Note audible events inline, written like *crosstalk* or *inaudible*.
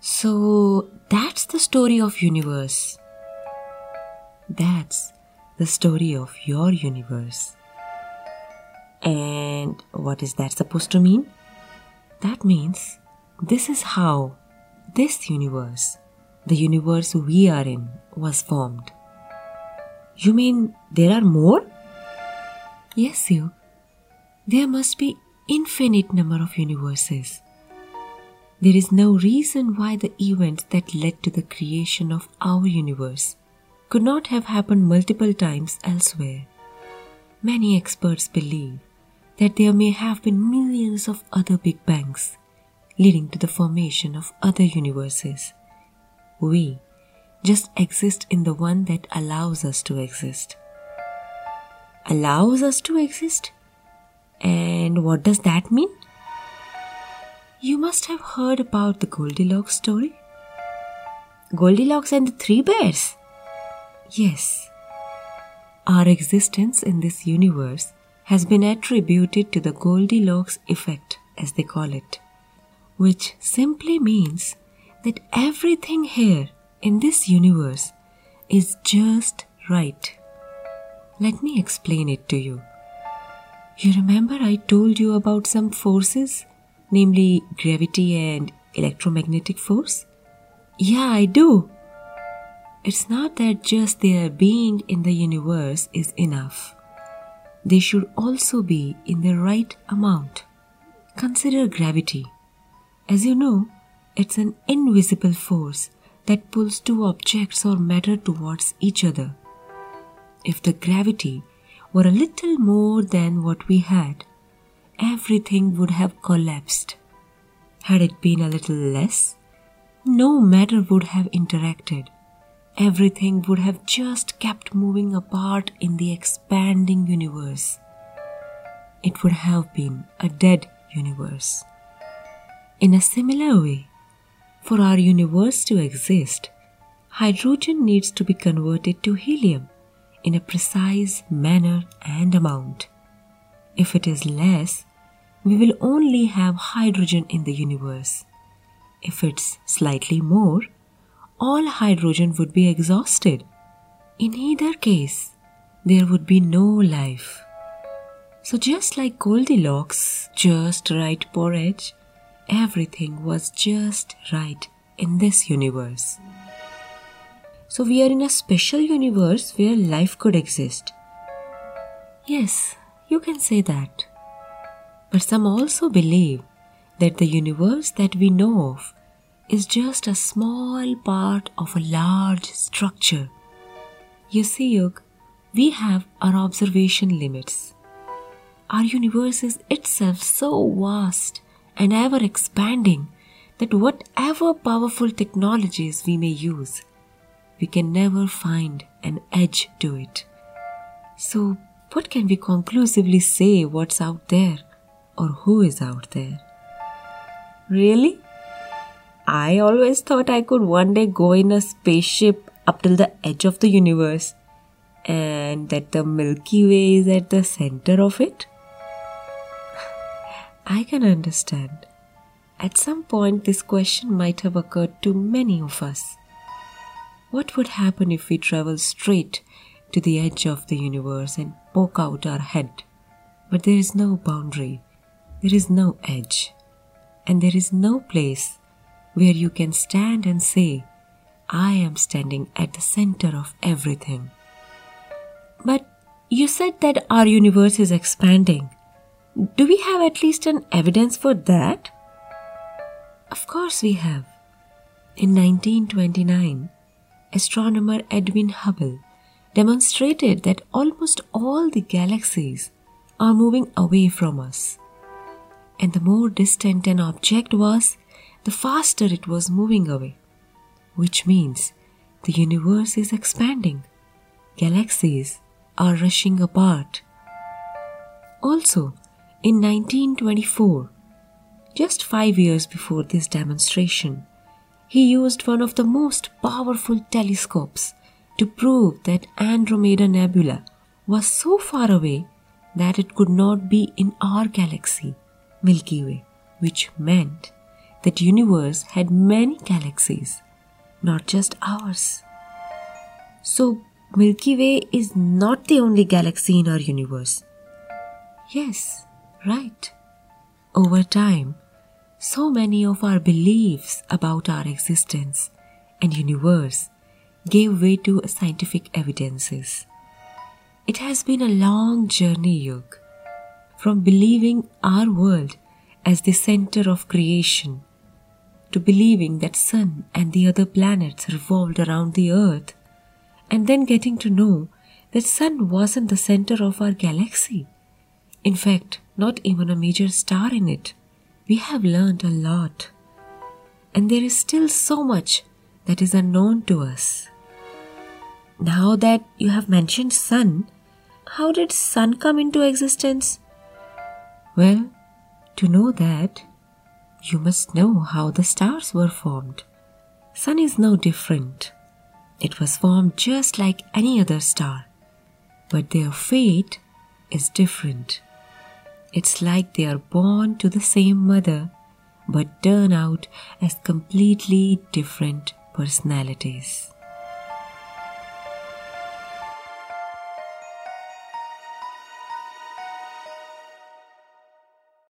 So that's the story of universe. That's the story of your universe. And what is that supposed to mean? That means this is how this universe, the universe we are in, was formed. You mean there are more? Yes, you. There must be infinite number of universes. There is no reason why the event that led to the creation of our universe could not have happened multiple times elsewhere. Many experts believe that there may have been millions of other Big Bangs leading to the formation of other universes. We just exist in the one that allows us to exist. Allows us to exist? And what does that mean? You must have heard about the Goldilocks story. Goldilocks and the Three Bears? Yes. Our existence in this universe has been attributed to the Goldilocks effect, as they call it, which simply means that everything here in this universe is just right. Let me explain it to you. You remember I told you about some forces namely gravity and electromagnetic force? Yeah, I do. It's not that just their being in the universe is enough. They should also be in the right amount. Consider gravity. As you know, it's an invisible force that pulls two objects or matter towards each other. If the gravity were a little more than what we had, everything would have collapsed. Had it been a little less, no matter would have interacted. Everything would have just kept moving apart in the expanding universe. It would have been a dead universe. In a similar way, for our universe to exist, hydrogen needs to be converted to helium in a precise manner and amount. If it is less, we will only have hydrogen in the universe. If it's slightly more, all hydrogen would be exhausted. In either case, there would be no life. So, just like Goldilocks, just right porridge, everything was just right in this universe. So, we are in a special universe where life could exist. Yes, you can say that. But some also believe that the universe that we know of is just a small part of a large structure. You see, Yug, we have our observation limits. Our universe is itself so vast and ever expanding that whatever powerful technologies we may use, we can never find an edge to it. So, what can we conclusively say what's out there? Or who is out there. Really? I always thought I could one day go in a spaceship up till the edge of the universe and that the Milky Way is at the center of it. *sighs* I can understand. At some point, this question might have occurred to many of us. What would happen if we travel straight to the edge of the universe and poke out our head? But there is no boundary there is no edge, and there is no place where you can stand and say, I am standing at the center of everything. But you said that our universe is expanding. Do we have at least an evidence for that? Of course we have. In 1929, astronomer Edwin Hubble demonstrated that almost all the galaxies are moving away from us and the more distant an object was, the faster it was moving away. Which means the universe is expanding. Galaxies are rushing apart. Also, in 1924, just five years before this demonstration, he used one of the most powerful telescopes to prove that Andromeda Nebula was so far away that it could not be in our galaxy. Milky Way, which meant that universe had many galaxies, not just ours. So Milky Way is not the only galaxy in our universe. Yes, right. Over time, so many of our beliefs about our existence and universe gave way to scientific evidences. It has been a long journey, Yug, from believing our world as the center of creation to believing that sun and the other planets revolved around the earth and then getting to know that sun wasn't the center of our galaxy. In fact not even a major star in it. We have learned a lot. And there is still so much that is unknown to us. Now that you have mentioned sun how did sun come into existence well to know that you must know how the stars were formed. Sun is no different. It was formed just like any other star, but their fate is different. It's like they are born to the same mother but turn out as completely different personalities.